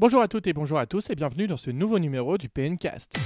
Bonjour à toutes et bonjour à tous et bienvenue dans ce nouveau numéro du PNcast.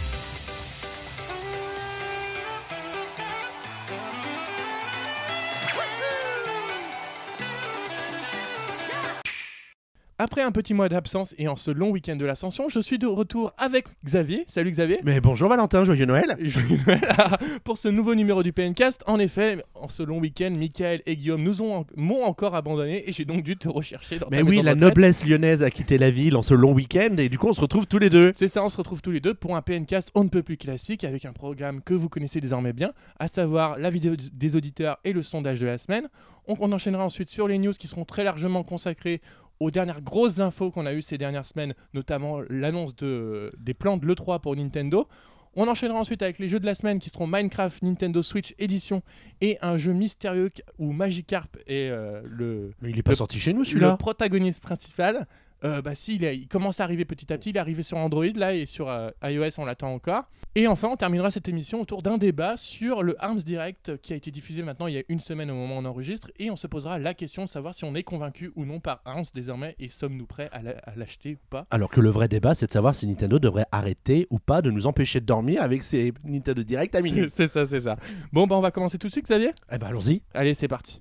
Après un petit mois d'absence et en ce long week-end de l'ascension, je suis de retour avec Xavier. Salut Xavier. Mais bonjour Valentin, joyeux Noël Joyeux Noël. Pour ce nouveau numéro du PNcast, en effet, en ce long week-end, Michael et Guillaume nous ont m'ont encore abandonné et j'ai donc dû te rechercher dans Mais oui, la noblesse lyonnaise a quitté la ville en ce long week-end et du coup on se retrouve tous les deux. C'est ça, on se retrouve tous les deux pour un PNcast on ne peut plus classique avec un programme que vous connaissez désormais bien, à savoir la vidéo des auditeurs et le sondage de la semaine. On, on enchaînera ensuite sur les news qui seront très largement consacrées aux dernières grosses infos qu'on a eues ces dernières semaines, notamment l'annonce de, des plans de l'E3 pour Nintendo. On enchaînera ensuite avec les jeux de la semaine qui seront Minecraft Nintendo Switch Edition et un jeu mystérieux où Magikarp est euh, le, Mais il est pas Le- sorti chez nous le celui-là. protagoniste principal, euh, bah si, il, est- il commence à arriver petit à petit. Il est arrivé sur Android là et sur euh, iOS, on l'attend encore. Et enfin, on terminera cette émission autour d'un débat sur le Arms Direct qui a été diffusé maintenant il y a une semaine au moment où on enregistre. Et on se posera la question de savoir si on est convaincu ou non par Arms désormais et sommes-nous prêts à la- à l'acheter ou pas. Alors que le vrai débat c'est de savoir si Nintendo devrait arrêter ou pas de nous empêcher de dormir avec ses Nintendo Direct à C'est minuit. c'est ça, c'est ça. Bon, bah on va commencer tout de suite, Xavier? Eh ben allons-y. Allez, c'est parti.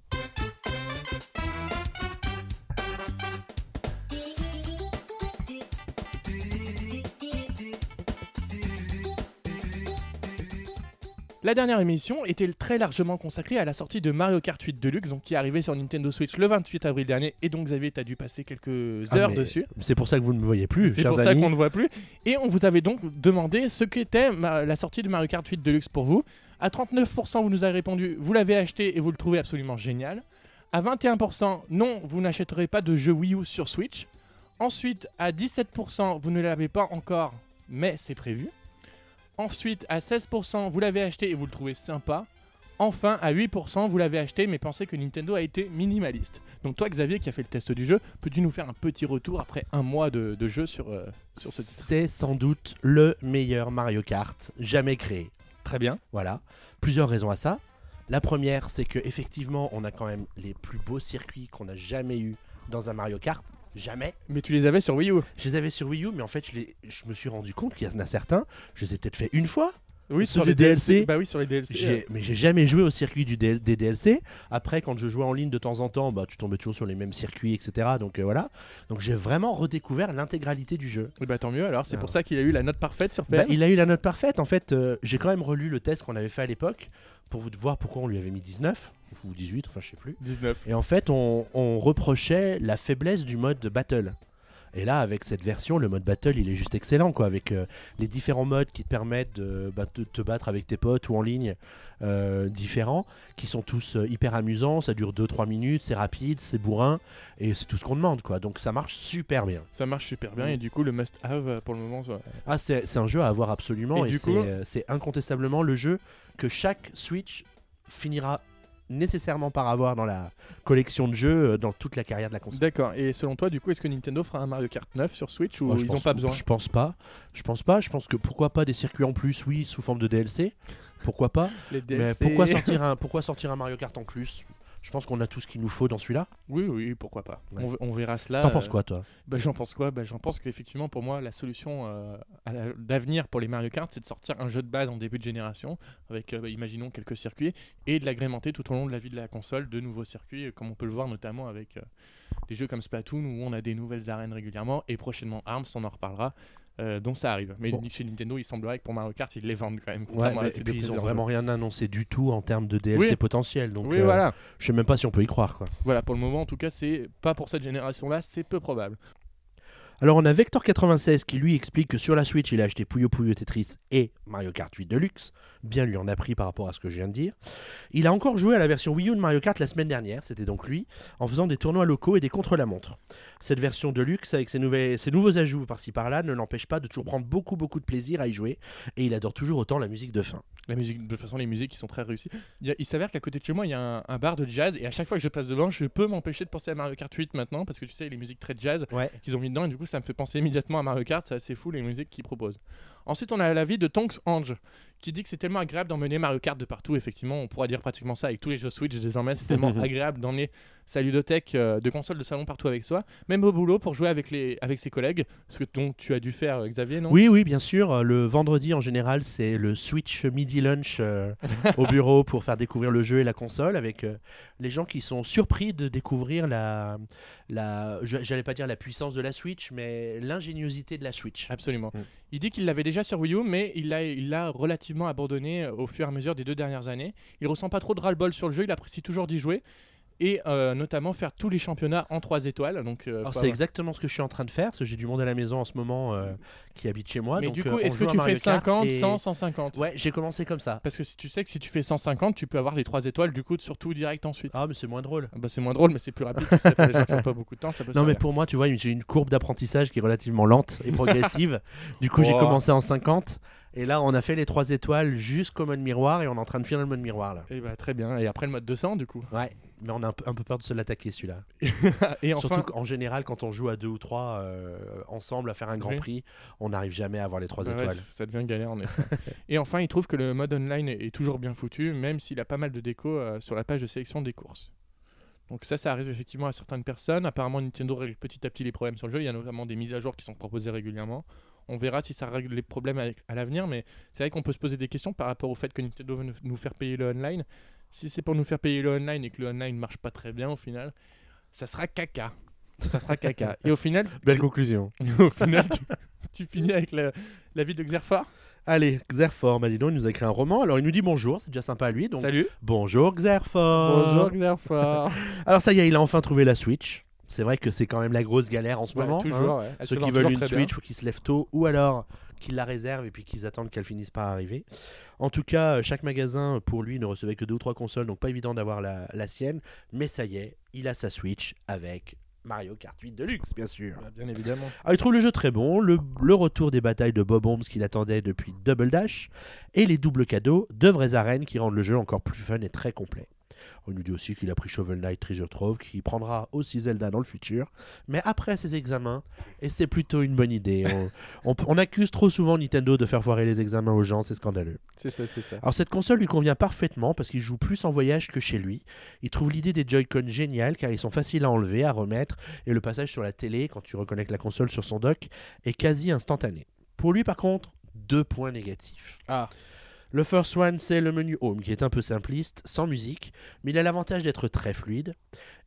La dernière émission était très largement consacrée à la sortie de Mario Kart 8 Deluxe, donc qui est arrivé sur Nintendo Switch le 28 avril dernier, et donc Xavier, t'as dû passer quelques Ah, heures dessus. C'est pour ça que vous ne me voyez plus, C'est pour ça qu'on ne voit plus. Et on vous avait donc demandé ce qu'était la sortie de Mario Kart 8 Deluxe pour vous. À 39%, vous nous avez répondu, vous l'avez acheté et vous le trouvez absolument génial. À 21%, non, vous n'achèterez pas de jeu Wii U sur Switch. Ensuite, à 17%, vous ne l'avez pas encore, mais c'est prévu. Ensuite, à 16%, vous l'avez acheté et vous le trouvez sympa. Enfin, à 8%, vous l'avez acheté mais pensez que Nintendo a été minimaliste. Donc toi, Xavier, qui a fait le test du jeu, peux-tu nous faire un petit retour après un mois de, de jeu sur, euh, sur ce titre? C'est sans doute le meilleur Mario Kart jamais créé. Très bien. Voilà. Plusieurs raisons à ça. La première, c'est que effectivement, on a quand même les plus beaux circuits qu'on a jamais eu dans un Mario Kart. Jamais. Mais tu les avais sur Wii U Je les avais sur Wii U, mais en fait, je, les- je me suis rendu compte qu'il y en a certains, je les ai peut-être fait une fois, Oui, sur les DLC. Bah oui, sur les DLC. Mais j'ai jamais joué au circuit du DL des DLC. Après, quand je jouais en ligne de temps en temps, bah, tu tombais toujours sur les mêmes circuits, etc. Donc euh, voilà. Donc j'ai vraiment redécouvert l'intégralité du jeu. Et bah tant mieux alors, c'est pour Alors. ça qu'il a eu la note parfaite sur Bah, PM. il a eu la note parfaite. En fait, euh, j'ai quand même relu le test qu'on avait fait à l'époque pour vous voir pourquoi on lui avait mis 19 ou 18, enfin je sais plus. 19. Et en fait, on, on reprochait la faiblesse du mode de battle. Et là, avec cette version, le mode battle, il est juste excellent, quoi, avec euh, les différents modes qui te permettent de, bah, te battre avec tes potes ou en ligne euh, différents, qui sont tous euh, hyper amusants. Ça dure 2-3 minutes, c'est rapide, c'est bourrin, et c'est tout ce qu'on demande, quoi. Donc ça marche super bien. Ça marche super bien et du coup le must-have pour le moment. ça- Ah, c'est c'est un jeu à avoir absolument, Et et, du c'est coup- c'est incontestablement le jeu que chaque Switch finira nécessairement par avoir dans la collection de jeux euh, dans toute la carrière de la console. D'accord. Et selon toi, du coup, est-ce que Nintendo fera un Mario Kart 9 sur Switch ou je ils n'ont pas besoin? Je pense pas. Je pense pas. Je pense que pourquoi pas des circuits en plus, oui, sous forme de DLC. Pourquoi pas? Les Mais pourquoi sortir un pourquoi sortir un Mario Kart en plus? Je pense qu'on a tout ce qu'il nous faut dans celui-là. Oui, oui, pourquoi pas. Ouais. On, verra cela. T'en euh, penses quoi, toi? bah, J'en pense quoi? Bah, J'en pense qu'effectivement, pour moi, la solution euh, d'avenir pour les Mario Kart, c'est de sortir un jeu de base en début de génération, avec, euh, bah, imaginons, quelques circuits, et de l'agrémenter tout au long de la vie de la console de nouveaux circuits, euh, comme on peut le voir notamment avec euh, des jeux comme Splatoon, où on a des nouvelles arènes régulièrement, et prochainement Arms, on en reparlera. Euh, dont ça arrive. Mais Bon. chez Nintendo, il semblerait que pour Mario Kart, ils les vendent quand même. Ouais, mais- et puis ils ont vraiment rien annoncé du tout en termes de DLC Oui. potentiel. Donc oui, euh, voilà. je sais même pas si on peut y croire, quoi. Voilà, pour le moment, en tout cas, c'est pas pour cette génération-là, c'est peu probable. Alors on a Vector96 qui lui explique que sur la Switch il a acheté Puyo Puyo Tetris et Mario Kart 8 Deluxe. Bien lui en a pris par rapport à ce que je viens de dire. Il a encore joué à la version Wii U de Mario Kart la semaine dernière, c'était donc lui, en faisant des tournois locaux et des contre-la-montre. Cette version Deluxe avec ses, nouvelles- ses nouveaux ajouts par-ci par-là ne l'empêche pas de toujours prendre beaucoup beaucoup de plaisir à y jouer et il adore toujours autant la musique de fin. La musique, de toute façon, les musiques, ils sont très réussies. Il, s'avère qu'à côté de chez moi, il y a un, un bar de jazz, et à chaque fois que je passe devant, je peux m'empêcher de penser à Mario Kart 8 maintenant, parce que tu sais, les musiques très jazz Ouais. qu'ils ont mis dedans, et du coup, ça me fait penser immédiatement à Mario Kart, c'est assez fou les musiques qu'ils proposent. Ensuite, on a l'avis de Tonks Ange, qui dit que c'est tellement agréable d'emmener Mario Kart de partout. Effectivement, on pourra dire pratiquement ça avec tous les jeux Switch désormais. C'est tellement agréable d'emmener sa ludothèque euh, de consoles de salon partout avec soi, même au boulot pour jouer avec, les, avec ses collègues, ce que dont tu as dû faire, euh, Xavier, non? Oui, oui, bien sûr. euh, Le vendredi, en général, c'est le Switch Midi Lunch euh, au bureau pour faire découvrir le jeu et la console avec euh, les gens qui sont surpris de découvrir la, la j'allais pas dire la puissance de la Switch, mais l'ingéniosité de la Switch. Absolument. Mm. Il dit qu'il l'avait déjà sur Wii U, mais il l'a il l'a relativement abandonné au fur et à mesure des deux dernières années. Il ressent pas trop de ras-le-bol sur le jeu, il apprécie toujours d'y jouer. Et euh, notamment faire tous les championnats en 3 étoiles. Donc, euh, Alors c'est avoir- exactement ce que je suis en train de faire, parce que j'ai du monde à la maison en ce moment euh, qui habite chez moi. Mais donc, du coup, est-ce que tu fais Kart 50, et- 100, 150 Ouais, j'ai commencé comme ça. Parce que si tu sais que si tu fais 150, tu peux avoir les 3 étoiles du coup surtout direct ensuite. Ah, mais c'est moins drôle. Ah Bah, c'est moins drôle, mais c'est plus rapide. ça, pour les gens qui n'ont pas beaucoup de temps, ça peut Non mais pour moi, tu vois, j'ai une courbe d'apprentissage qui est relativement lente et progressive. du coup, j'ai commencé en 50 et là, on a fait les 3 étoiles jusqu'au mode miroir et on est en train de finir le mode miroir là. Et bah, très bien. Et après le mode 200 du coup? Ouais, mais on a un peu, un peu peur de se l'attaquer celui-là. Et enfin, Surtout qu'en général, quand on joue à deux ou trois euh, ensemble à faire un grand Oui. prix, on n'arrive jamais à avoir les 3 bah étoiles. ça devient galère en effet. Et enfin, il trouve que le mode online est, toujours bien foutu, même s'il a pas mal de déco euh, sur la page de sélection des courses. Donc ça, ça arrive effectivement à certaines personnes. Apparemment, Nintendo règle petit à petit les problèmes sur le jeu. Il y a notamment des mises à jour qui sont proposées régulièrement. On verra si ça règle les problèmes à l'avenir, mais c'est vrai qu'on peut se poser des questions par rapport au fait que Nintendo veut nous faire payer le online. Si c'est pour nous faire payer le online et que le online marche pas très bien au final, ça sera caca. Ça sera caca. Et au final, Belle conclusion. au final, tu, tu finis avec la, la vie de Xerfa. Allez, Xerfor, bah dis donc, il nous a écrit un roman. Alors il nous dit bonjour, c'est déjà sympa à lui. Donc Salut. bonjour Xerfor. Bonjour Xerfa. Alors ça y est, il a enfin trouvé la Switch. C'est vrai que c'est quand même la grosse galère en ce Ouais, moment. hein. toujours. ouais. Elle Ceux qui veulent une. Switch, faut qu'ils se lèvent tôt ou alors qu'ils la réservent et puis qu'ils attendent qu'elle finisse par arriver. En tout cas, euh, chaque magasin pour lui ne recevait que deux ou trois consoles, donc pas évident d'avoir la, la sienne. Mais ça y est, il a sa Switch avec Mario Kart 8 Deluxe, bien sûr. Bah, Bien évidemment. Alors, il trouve le jeu très bon, le, le retour des batailles de Bob Holmes qu'il attendait depuis Double Dash, et les doubles cadeaux de vraies arènes qui rendent le jeu encore plus fun et très complet. On nous dit aussi qu'il a pris Shovel Knight Treasure Trove, qui prendra aussi Zelda dans le futur, mais après ses examens, et c'est plutôt une bonne idée. On, on- on accuse trop souvent Nintendo de faire foirer les examens aux gens, c'est scandaleux. C'est ça, c'est ça. Alors cette console lui convient parfaitement parce qu'il joue plus en voyage que chez lui. Il trouve l'idée des Joy-Con géniale car ils sont faciles à enlever, à remettre et le passage sur la télé quand tu reconnectes la console sur son dock est quasi instantané. Pour lui par contre, deux points négatifs. Ah. Le first one, c'est le menu Home qui est un peu simpliste, sans musique, mais il a l'avantage d'être très fluide.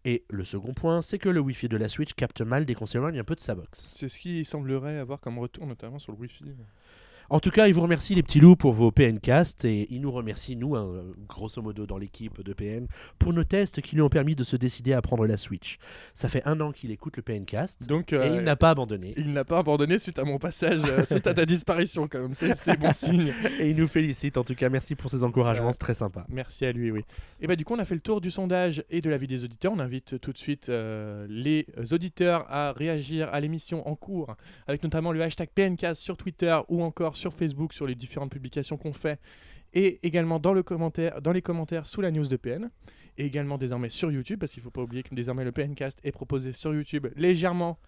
Et le second point, c'est que le Wi-Fi de la Switch capte mal dès qu'on s'éloigne un peu de sa box. C'est ce qui semblerait avoir comme retour, notamment sur le Wi-Fi. En tout cas, il vous remercie les petits loups pour vos PNcast et il nous remercie, nous, hein, grosso modo dans l'équipe de PN, pour nos tests qui lui ont permis de se décider à prendre la Switch. Ça fait un an qu'il écoute le PNcast Donc, et euh, il n'a pas abandonné. il n'a pas abandonné suite à mon passage, euh, suite à ta disparition, quand même. C'est bon signe. Et il nous félicite. En tout cas, merci pour ses encouragements, c'est très sympa. Merci à lui, oui. Et bah du coup, on a fait le tour du sondage et de l'avis des auditeurs. On invite tout de suite euh, les auditeurs à réagir à l'émission en cours, avec notamment le hashtag PNCast sur Twitter ou encore sur Facebook sur les différentes publications qu'on fait, et également dans, le commentaire, dans les commentaires sous la news de PN, et également désormais sur YouTube, parce qu'il ne faut pas oublier que désormais le PNcast est proposé sur YouTube légèrement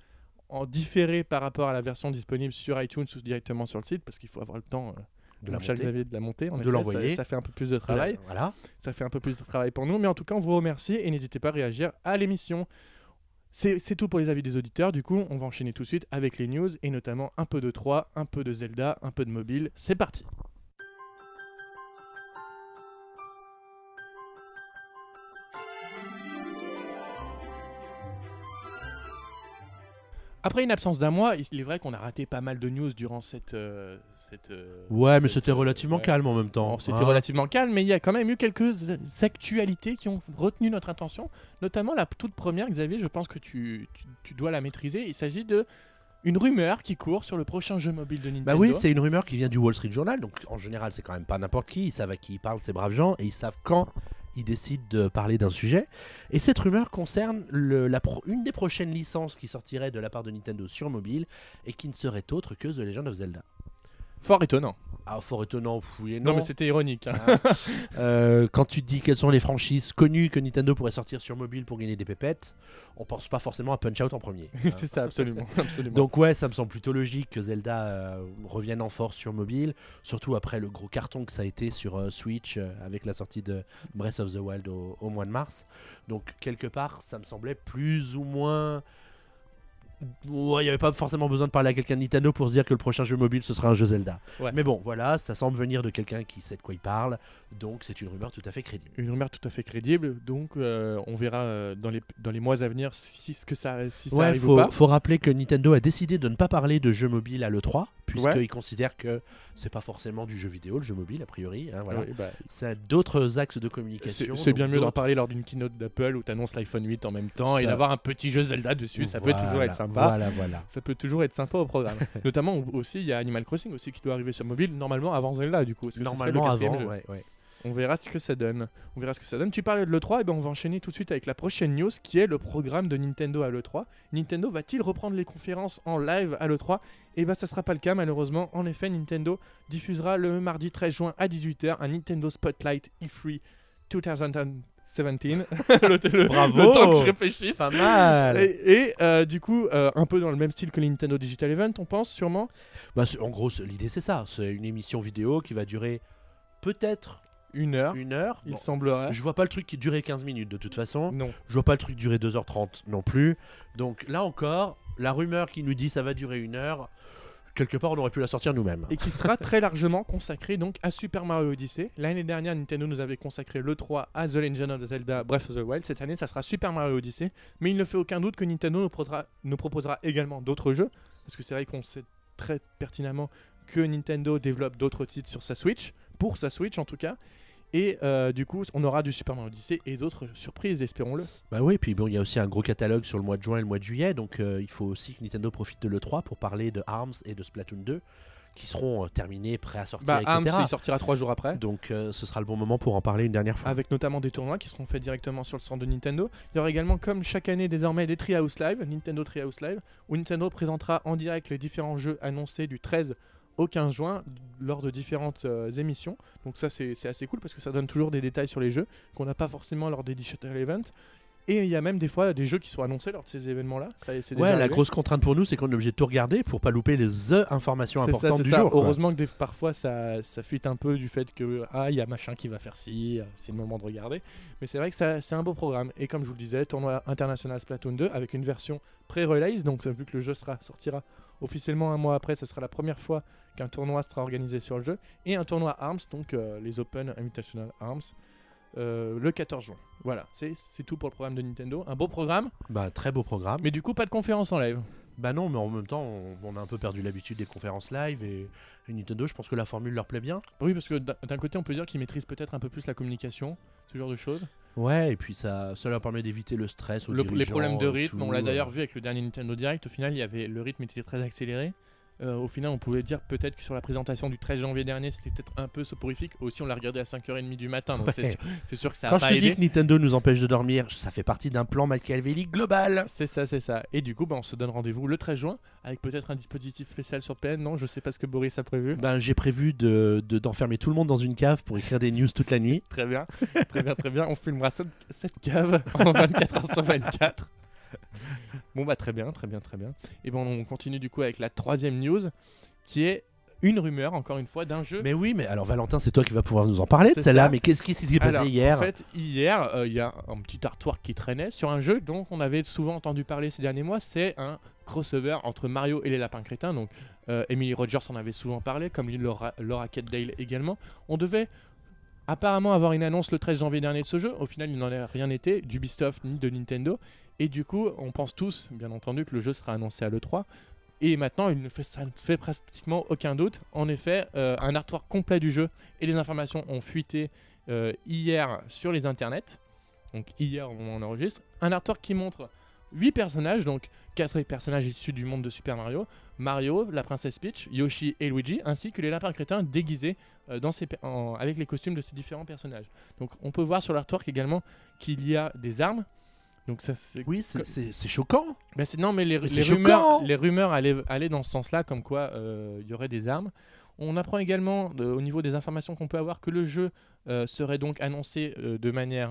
en différé par rapport à la version disponible sur iTunes ou directement sur le site, parce qu'il faut avoir le temps, euh, De la. Xavier, de la monter. En De l'envoyer. Ça, ça fait un peu plus de travail Voilà. ça fait un peu plus de travail pour nous, mais en tout cas, on vous remercie et n'hésitez pas à réagir à l'émission. C'est tout pour les avis des auditeurs. Du coup, on va enchaîner tout de suite avec les news et notamment un peu de 3, un peu de Zelda, un peu de mobile. C'est parti. Après une absence d'un mois, il est vrai qu'on a raté pas mal de news durant cette. euh, cette euh, Ouais, mais c'était euh, relativement ouais. calme en même temps. Bon, C'était hein. relativement calme, mais il y a quand même eu quelques actualités qui ont retenu notre attention, notamment la toute première, Xavier, je pense que tu, tu, tu dois la maîtriser. Il s'agit de une rumeur qui court sur le prochain jeu mobile de Nintendo. Bah oui, c'est une rumeur qui vient du Wall Street Journal, donc en général c'est quand même pas n'importe qui, ils savent à qui ils parlent ces braves gens, et ils savent quand ils décident de parler d'un sujet. Et cette rumeur concerne une des prochaines licences qui sortirait de la part de Nintendo sur mobile, et qui ne serait autre que The Legend of Zelda. Fort étonnant. Ah, fort étonnant, et Non, non. mais c'était ironique. hein. Euh, quand tu te dis quelles sont les franchises connues que Nintendo pourrait sortir sur mobile pour gagner des pépettes, on pense pas forcément à Punch Out en premier. hein. c'est ça, absolument. absolument. Donc ouais, ça me semble plutôt logique que Zelda euh, revienne en force sur mobile, surtout après le gros carton que ça a été sur euh, Switch avec la sortie de Breath of the Wild au, au mois de mars. Donc quelque part, ça me semblait plus ou moins... Ouais, il n'y avait pas forcément besoin de parler à quelqu'un de Nintendo pour se dire que le prochain jeu mobile ce sera un jeu Zelda. Ouais. Mais bon, voilà, ça semble venir de quelqu'un qui sait de quoi il parle, donc c'est une rumeur tout à fait crédible. Une rumeur tout à fait crédible, donc euh, on verra euh, dans, les, dans les mois à venir si, ce que ça, si ça Ouais, arrive ou faut, pas. faut rappeler que Nintendo a décidé de ne pas parler de jeux mobiles à l'E3, puisqu'ils Ouais. considèrent que c'est pas forcément du jeu vidéo, le jeu mobile, a priori. hein, voilà. Oui, bah, C'est d'autres axes de c'est communication. c'est bien mieux d'en parler lors d'une keynote d'Apple où tu annonces l'iPhone 8 en même temps et d'avoir un petit jeu Zelda dessus, ça peut toujours être sympa. Voilà, voilà. Ça peut toujours être sympa au programme. Notamment aussi, il y a Animal Crossing aussi qui doit arriver sur mobile, normalement avant Zelda du coup. parce que Normalement avant, jeu. ouais, ouais. On verra ce que ça donne. On verra ce que ça donne. Tu parlais de l'E3, et ben on va enchaîner tout de suite avec la prochaine news qui est le programme de Nintendo à l'E3. Nintendo va-t-il reprendre les conférences en live à l'E3 Et ben ça sera pas le cas malheureusement. En effet, Nintendo diffusera le mardi 13 juin à 18h un Nintendo Spotlight E3 2017. le, le- Bravo. le temps que je réfléchisse. Pas mal Et, et, euh, du coup, euh, un peu dans le même style que les Nintendo Digital Event, on pense sûrement? Bah, En gros, l'idée c'est ça. C'est une émission vidéo qui va durer peut-être Une heure, une heure. il Bon, semblerait. Je vois pas le truc qui durait 15 minutes de toute façon. Non. Je vois pas le truc durer 2h30 non plus. Donc là encore, la rumeur qui nous dit ça va durer une heure, quelque part on aurait pu la sortir nous-mêmes. et qui sera très largement consacré donc à Super Mario Odyssey. L'année dernière, Nintendo nous avait consacré le 3 à The Legend of Zelda Breath of the Wild. Cette année, ça sera Super Mario Odyssey. Mais il ne fait aucun doute que Nintendo nous proposera, nous proposera également d'autres jeux. Parce que c'est vrai qu'on sait très pertinemment que Nintendo développe d'autres titres sur sa Switch, pour sa Switch en tout cas. Et euh, du coup, on aura du Super Mario Odyssey et d'autres surprises, espérons-le. Bah oui, puis bon, il y a aussi un gros catalogue sur le mois de juin et le mois de juillet, donc euh, il faut aussi que Nintendo profite de l'E3 pour parler de ARMS et de Splatoon 2, qui seront euh, terminés, prêts à sortir, Bah, etc. Arms, il sortira trois jours après. Donc euh, ce sera le bon moment pour en parler une dernière fois. avec notamment des tournois qui seront faits directement sur le stand de Nintendo. Il y aura également, comme chaque année désormais, des Treehouse Live, Nintendo Treehouse Live, où Nintendo présentera en direct les différents jeux annoncés du 13 au 15 juin lors de différentes euh, émissions. Donc ça c'est assez cool parce que ça donne toujours des détails sur les jeux qu'on n'a pas forcément lors des Digital Events. Et il y a même des fois des jeux qui sont annoncés lors de ces événements-là. Ouais, la grosse contrainte pour nous, c'est qu'on est obligé de tout regarder pour pas louper les informations ça, importantes du ça. jour. quoi. Heureusement que des- parfois ça, ça fuite un peu du fait que ah il y a machin qui va faire ci, c'est le moment de regarder. Mais c'est vrai que c'est un beau programme. Et comme je vous le disais, tournoi international Splatoon 2 avec une version pré-release. Donc vu que le jeu sera sortira officiellement un mois après, ça sera la première fois qu'un tournoi sera organisé sur le jeu et un tournoi Arms, donc euh, les Open Invitational Arms. euh, le 14 juin. Voilà, c'est c'est tout pour le programme de Nintendo. Un beau programme, Bah, très beau programme. mais du coup pas de conférence en live. Bah non, mais en même temps, on, on a un peu perdu l'habitude des conférences live et, et Nintendo, je pense que la formule leur plaît bien. Oui, parce que d'un côté, on peut dire qu'ils maîtrisent peut-être un peu plus la communication, ce genre de choses. Ouais, et puis ça, ça leur permet d'éviter le stress aux Le- les problèmes de euh, rythme, tout, on l'a d'ailleurs euh. vu avec le dernier Nintendo Direct. Au final, il y avait le rythme était très accéléré. Euh, au final, on pouvait dire peut-être que sur la présentation du 13 janvier dernier, c'était peut-être un peu soporifique. Aussi, on l'a regardé à 5h30 du matin, donc c'est sûr, c'est sûr que ça a Quand je pas te aidé. dis que Nintendo nous empêche de dormir, ça fait partie d'un plan machiavélique global. C'est ça, c'est ça. Et du coup, bah, on se donne rendez-vous le 13 juin avec peut-être un dispositif spécial sur PN. Non, je sais pas ce que Boris a prévu. Ben, j'ai prévu de de- d'enfermer tout le monde dans une cave pour écrire des news toute la nuit. Très bien, très bien, très bien. On filmera cette, cette cave en 24 heures sur 24. Bon bah très bien, très bien, très bien. Et bon, on continue du coup avec la troisième news, qui est une rumeur, encore une fois, d'un jeu. Mais oui, mais alors Valentin, c'est toi qui vas pouvoir nous en parler de celle-là. Mais qu'est-ce qui s'est passé Alors, hier En fait, hier, euh, il y a un petit artwork qui traînait sur un jeu dont on avait souvent entendu parler ces derniers mois. C'est un crossover entre Mario et les lapins crétins. Donc, euh, Emily Rogers en avait souvent parlé, comme Laura, Laura Dale également. On devait apparemment avoir une annonce le 13 janvier dernier de ce jeu. Au final, il n'en a rien été d'Ubisoft ni de Nintendo. Et du coup, on pense tous, bien entendu, que le jeu sera annoncé à l'E3. Et maintenant, il ne fait, ça ne fait pratiquement aucun doute. En effet, euh, un artwork complet du jeu et les informations ont fuité euh, hier sur les internets. Donc hier, on enregistre. Un artwork qui montre 8 personnages, donc 4 personnages issus du monde de Super Mario. Mario, la princesse Peach, Yoshi et Luigi, ainsi que les lapins crétins déguisés euh, avec les costumes de ces différents personnages. Donc on peut voir sur l'artwork également qu'il y a des armes. Donc ça Oui, c'est- choquant. bah, non, mais les, Mais les c'est rumeurs, choquant les rumeurs allaient, allaient dans ce sens-là, comme quoi euh, il y aurait des armes. On apprend également de- au niveau des informations qu'on peut avoir que le jeu euh, serait donc annoncé euh, de manière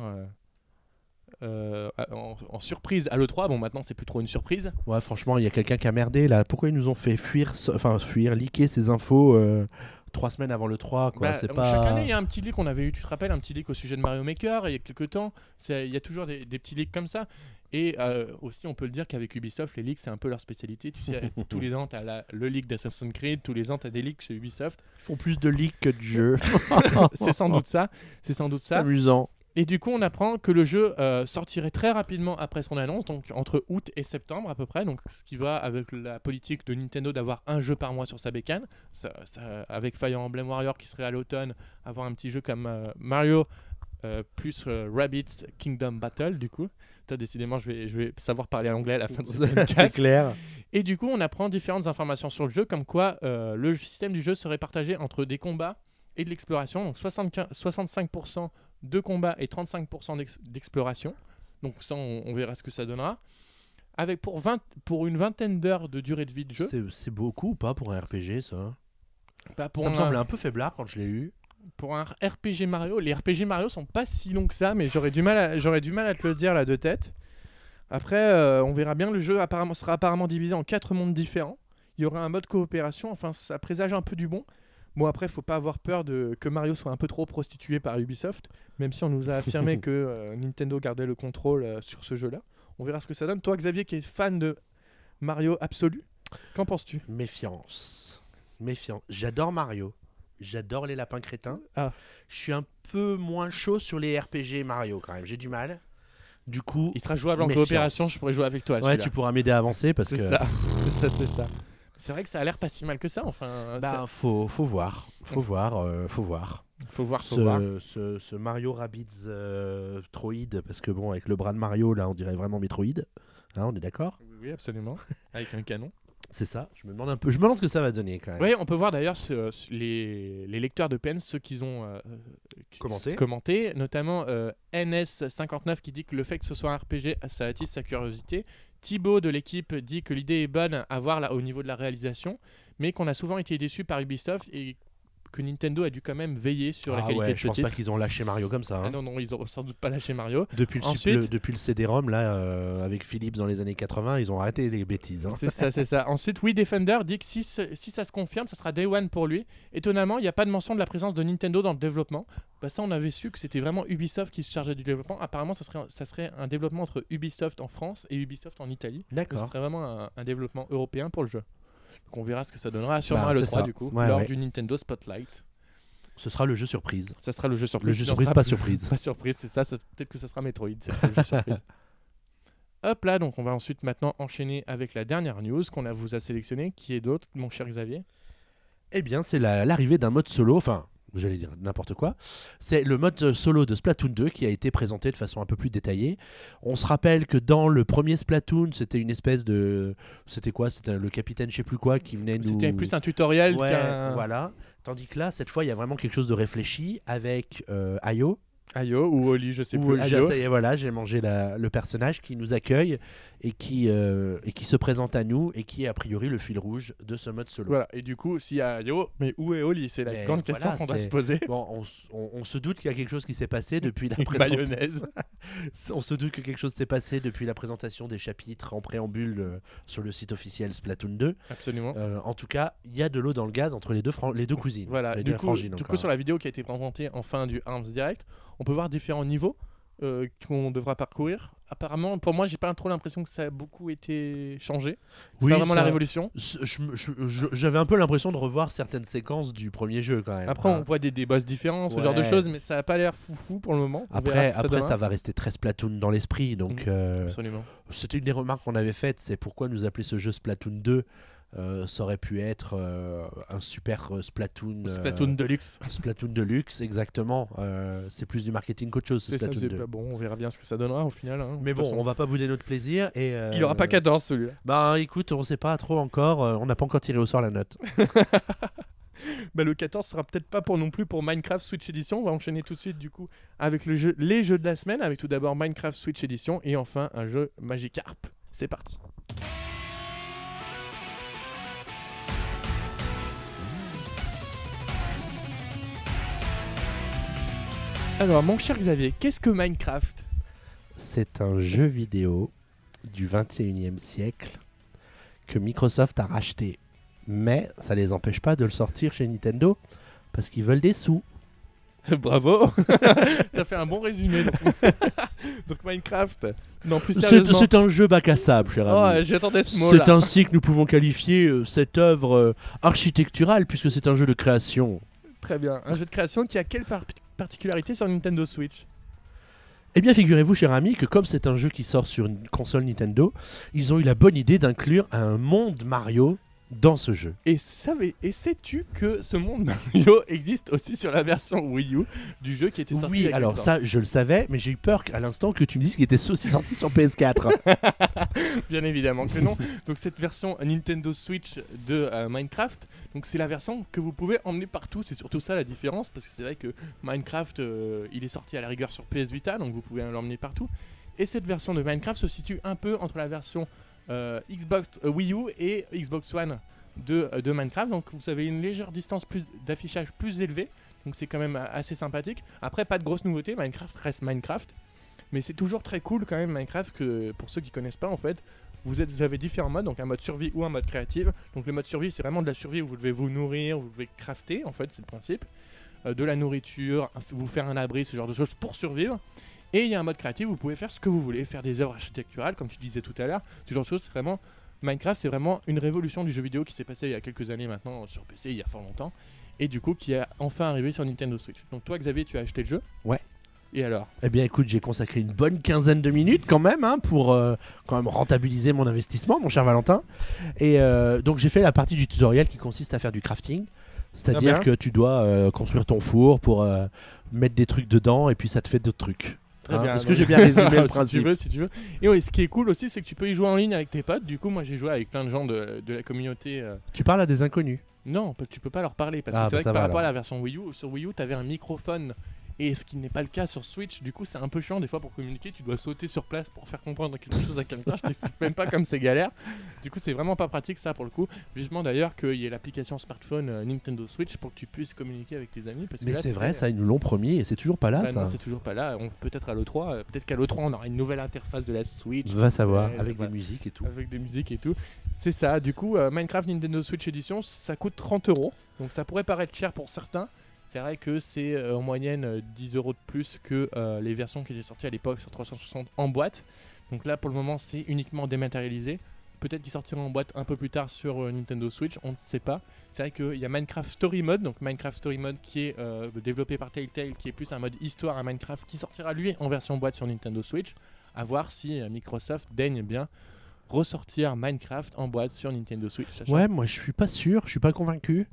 euh, en, en surprise à l'E3. Bon, maintenant c'est plus trop une surprise. Ouais, franchement, il y a quelqu'un qui a merdé là. Pourquoi ils nous ont fait fuir, enfin fuir, leaker ces infos euh, trois semaines avant le 3 quoi. Bah, c'est Chaque pas. année, il y a un petit leak qu'on avait eu, tu te rappelles, un petit leak au sujet de Mario Maker il y a quelques temps. Il y a toujours des, des petits leaks comme ça. Et euh, aussi, on peut le dire qu'avec Ubisoft, les leaks, c'est un peu leur spécialité. Tu sais, tous les ans, tu as le leak d'Assassin's Creed, tous les ans, tu as des leaks chez Ubisoft. Ils font plus de leaks que de jeux. c'est sans doute ça. C'est sans doute C'est ça. amusant. Et du coup, on apprend que le jeu euh, sortirait très rapidement après son annonce, donc entre août et septembre à peu près, donc ce qui va avec la politique de Nintendo d'avoir un jeu par mois sur sa bécane. Ça, ça- avec Fire Emblem Warrior qui serait à l'automne, avoir un petit jeu comme euh, Mario euh, plus Rabbids Kingdom Battle, du coup. Toi, décidément, je vais, je vais savoir parler anglais à la fin de cette C'est clair. Et du coup, on apprend différentes informations sur le jeu, comme quoi le système du jeu serait partagé entre des combats et de l'exploration. Donc 75 65% de combats et 35% d'ex- d'exploration. Donc ça, on, on verra ce que ça donnera. Avec pour, 20, pour une vingtaine d'heures de durée de vie de jeu. C'est beaucoup ou pas pour un RPG ça? Pour, Ça me semble un peu faiblard quand je l'ai lu. pour un RPG Mario, les RPG Mario sont pas si longs que ça, mais j'aurais du mal à, j'aurais du mal à te le dire là de tête. Après, euh, on verra bien. Le jeu apparemment, sera apparemment divisé en quatre mondes différents. Il y aura un mode coopération. Enfin, ça présage un peu du bon. Bon, après, faut pas avoir peur de que Mario soit un peu trop prostitué par Ubisoft, même si on nous a affirmé que euh, Nintendo gardait le contrôle euh, sur ce jeu-là. On verra ce que ça donne. Toi, Xavier, qui est fan de Mario absolu, qu'en penses-tu? Méfiance. Méfiance. J'adore Mario. J'adore les lapins crétins. Ah. Je suis un peu moins chaud sur les RPG Mario quand même. J'ai du mal. Du coup, Il sera jouable en Méfiance. coopération. Je pourrais jouer avec toi. ouais, tu pourras m'aider à avancer parce C'est que ça, c'est ça, c'est ça. C'est vrai que ça a l'air pas si mal que ça. Enfin, bah, faut, faut voir, faut voir, euh, faut voir. faut voir, faut Ce, voir. ce- ce Mario Rabbids euh, Troid, parce que bon, avec le bras de Mario là, on dirait vraiment Metroid. Hein, on est d'accord? Oui, oui, absolument. Avec un canon. C'est ça. Je me demande un peu. Je me demande ce que ça va donner quand même. Oui, on peut voir d'ailleurs ce- ce- les, les lecteurs de Pens, ceux qui ont euh, qui- Commenté. commenté, notamment euh, NS59 qui dit que le fait que ce soit un RPG, ça attise sa curiosité. Thibaut de l'équipe dit que l'idée est bonne à voir là, au niveau de la réalisation, mais qu'on a souvent été déçu par Ubisoft et que Nintendo a dû quand même veiller sur la ah qualité ouais, de je ce pense titre. pas qu'ils ont lâché Mario comme ça. hein. Ah non, non, ils ont sans doute pas lâché Mario. Depuis, le, Ensuite- le- depuis le CD-ROM, là, euh, avec Philips dans les années 80, ils ont arrêté les bêtises. hein. C'est ça, c'est ça. Ensuite, oui, Defender dit que si, ce- si ça se confirme, ça sera Day One pour lui. Étonnamment, il n'y a pas de mention de la présence de Nintendo dans le développement. Bah, ça, on avait su que c'était vraiment Ubisoft qui se chargeait du développement. Apparemment, ça serait, ça serait un développement entre Ubisoft en France et Ubisoft en Italie. Ce D'accord. serait vraiment un, un développement européen pour le jeu. Donc on verra ce que ça donnera sûrement Bah, l'E3 ça. du coup, Ouais, lors ouais. du Nintendo Spotlight. Ce sera le jeu surprise. Ça sera le jeu surprise. Le jeu surprise, pas surprise. Pas surprise, c'est ça. Peut-être que ça sera Metroid. c'est le jeu surprise. Hop là, donc on va ensuite maintenant enchaîner avec la dernière news qu'on a vous a sélectionné, qui est d'autre, mon cher Xavier? Eh bien, c'est la- l'arrivée d'un mode solo, enfin, j'allais dire n'importe quoi. C'est le mode solo de Splatoon 2 qui a été présenté de façon un peu plus détaillée. On se rappelle que dans le premier Splatoon, c'était une espèce de. C'était quoi? C'était le capitaine, je sais plus quoi, qui venait nous. C'était plus un tutoriel Ouais, qu'un voilà. Tandis que là, cette fois, il y a vraiment quelque chose de réfléchi avec euh, Ayo. Ayo ou Oli, je sais plus. Ayo. ça y est, voilà, j'ai mangé la- le personnage qui nous accueille et qui, euh, et qui se présente à nous et qui est a priori le fil rouge de ce mode solo. Voilà, et du coup, s'il y a Ayo, mais où est Oli? C'est la Mais grande voilà, question qu'on doit c'est- se poser. Bon, on, s- on- on se doute qu'il y a quelque chose qui s'est passé depuis la présentation. On se doute que quelque chose s'est passé depuis la présentation des chapitres en préambule euh, sur le site officiel Splatoon 2. Absolument. Euh, en tout cas, il y a de l'eau dans le gaz entre les deux, les deux cousines. Voilà, les du deux coup, frangines, du coup, sur la vidéo qui a été présentée en fin du Arms Direct, on peut voir différents niveaux euh, qu'on devra parcourir. Apparemment, pour moi, j'ai pas trop l'impression que ça a beaucoup été changé. C'est Oui, pas vraiment la révolution. J'avais un peu l'impression de revoir certaines séquences du premier jeu quand même. Après, on Hein. voit des, des boss différents, ce genre de choses, mais ça a pas l'air foufou pour le moment. On Après, ça va rester très Splatoon dans l'esprit. Donc, Mhm. euh, Absolument. c'était une des remarques qu'on avait faites c'est pourquoi nous appeler ce jeu Splatoon 2 Euh, Ça aurait pu être euh, un super euh, Splatoon. Splatoon Deluxe. Splatoon Deluxe, exactement. Euh, c'est plus du marketing qu'autre chose, ce C'est ça, Splatoon c'est 2. pas bon, on verra bien ce que ça donnera au final. hein. Mais De bon, façon, on va pas bouder notre plaisir. Et, Il aura pas 14 celui-là. Bah écoute, on sait pas trop encore. on n'a pas encore tiré au sort la note. Bah, le 14 sera peut-être pas pour non plus pour Minecraft Switch Edition. On va enchaîner tout de suite du coup avec le jeu, les jeux de la semaine, avec tout d'abord Minecraft Switch Edition et enfin un jeu Magikarp. C'est parti. Alors, mon cher Xavier, qu'est-ce que Minecraft? C'est un jeu vidéo du 21e siècle que Microsoft a racheté. Mais ça les empêche pas de le sortir chez Nintendo parce qu'ils veulent des sous. Bravo T'as fait un bon résumé. Donc, Minecraft. Non, plus C'est sérieusement. c'est un jeu bac à sable, cher Oh, ami. j'attendais ce C'est mot-là. ainsi que nous pouvons qualifier euh, cette œuvre euh, architecturale puisque c'est un jeu de création. Très bien. Un jeu de création qui a quelle par- particularité sur Nintendo Switch. Eh bien, figurez-vous, cher ami, que comme c'est un jeu qui sort sur une console Nintendo, ils ont eu la bonne idée d'inclure un monde Mario dans ce jeu. Et, savais- et sais-tu que ce monde Mario existe aussi sur la version Wii U du jeu qui était sorti il y Oui, a alors ça, je le savais, mais j'ai eu peur à l'instant que tu me dises qu'il était aussi sorti sur PS4. Bien évidemment que non. Donc cette version Nintendo Switch de euh, Minecraft, donc c'est la version que vous pouvez emmener partout. C'est surtout ça la différence parce que c'est vrai que Minecraft, euh, il est sorti à la rigueur sur PS Vita, donc vous pouvez l'emmener partout. Et cette version de Minecraft se situe un peu entre la version Xbox euh, Wii U et Xbox One de, euh, de Minecraft. Donc vous avez une légère distance d'affichage plus élevée. Donc c'est quand même euh, assez sympathique. Après, pas de grosses nouveautés. Minecraft reste Minecraft. Mais c'est toujours très cool quand même Minecraft que pour ceux qui connaissent pas en fait, vous, avez différents modes, donc un mode survie ou un mode créative. Donc le mode survie c'est vraiment de la survie où vous devez vous nourrir, vous devez crafter en fait, c'est le principe. Euh, de la nourriture, vous faire un abri, ce genre de choses pour survivre. Et il y a un mode créatif vous pouvez faire ce que vous voulez, faire des œuvres architecturales comme tu disais tout à l'heure, ce genre de choses. C'est vraiment Minecraft, c'est vraiment une révolution du jeu vidéo qui s'est passée il y a quelques années maintenant sur PC, il y a fort longtemps, et du coup qui est enfin arrivé sur Nintendo Switch. Donc toi Xavier, tu as acheté le jeu? Ouais. Et alors? Eh bien, écoute, j'ai consacré une bonne quinzaine de minutes quand même hein, pour euh, quand même rentabiliser mon investissement, mon cher Valentin. Et euh, donc, j'ai fait la partie du tutoriel qui consiste à faire du crafting. C'est-à-dire Très que tu dois euh, construire ton four pour mettre des trucs dedans et puis ça te fait d'autres trucs. Très Hein, bien. Est-ce que j'ai bien résumé le si tu principe veux, si tu veux. Et ouais, ce qui est cool aussi, c'est que tu peux y jouer en ligne avec tes potes. Du coup, moi, j'ai joué avec plein de gens de, de la communauté. euh, Tu parles à des inconnus. Non, tu peux pas leur parler parce que Ah, c'est bah, vrai que par va, rapport à la version Wii U, sur Wii U, t'avais un microphone. Et ce qui n'est pas le cas sur Switch, du coup c'est un peu chiant des fois pour communiquer, tu dois sauter sur place pour faire comprendre quelque chose à quelqu'un, je t'explique même pas comme c'est galère. Du coup c'est vraiment pas pratique ça pour le coup. Justement d'ailleurs qu'il y ait l'application smartphone euh, Nintendo Switch pour que tu puisses communiquer avec tes amis. Parce que Mais là, c'est vrai, ça, ils nous l'ont promis et c'est toujours pas là, Bah ça. non, c'est toujours pas là. On- Peut-être à l'E3, euh, peut-être qu'à l'E3 on aura une nouvelle interface de la Switch. Va savoir, avec des musiques et tout. Avec des musiques et tout. C'est ça, du coup, euh, Minecraft Nintendo Switch Edition, ça coûte 30 euros. Donc ça pourrait paraître cher pour certains. C'est vrai que c'est euh, en moyenne euh, 10 euros de plus que euh, les versions qui étaient sorties à l'époque sur 360 en boîte. Donc là, pour le moment, c'est uniquement dématérialisé. Peut-être qu'il sortira en boîte un peu plus tard sur euh, Nintendo Switch, on ne sait pas. C'est vrai qu'il y a Minecraft Story Mode, donc Minecraft Story Mode qui est euh, développé par Telltale, qui est plus un mode histoire à Minecraft, qui sortira lui en version boîte sur Nintendo Switch. À voir si euh, Microsoft daigne bien ressortir Minecraft en boîte sur Nintendo Switch. Ouais, moi je suis pas sûr, je suis pas convaincu.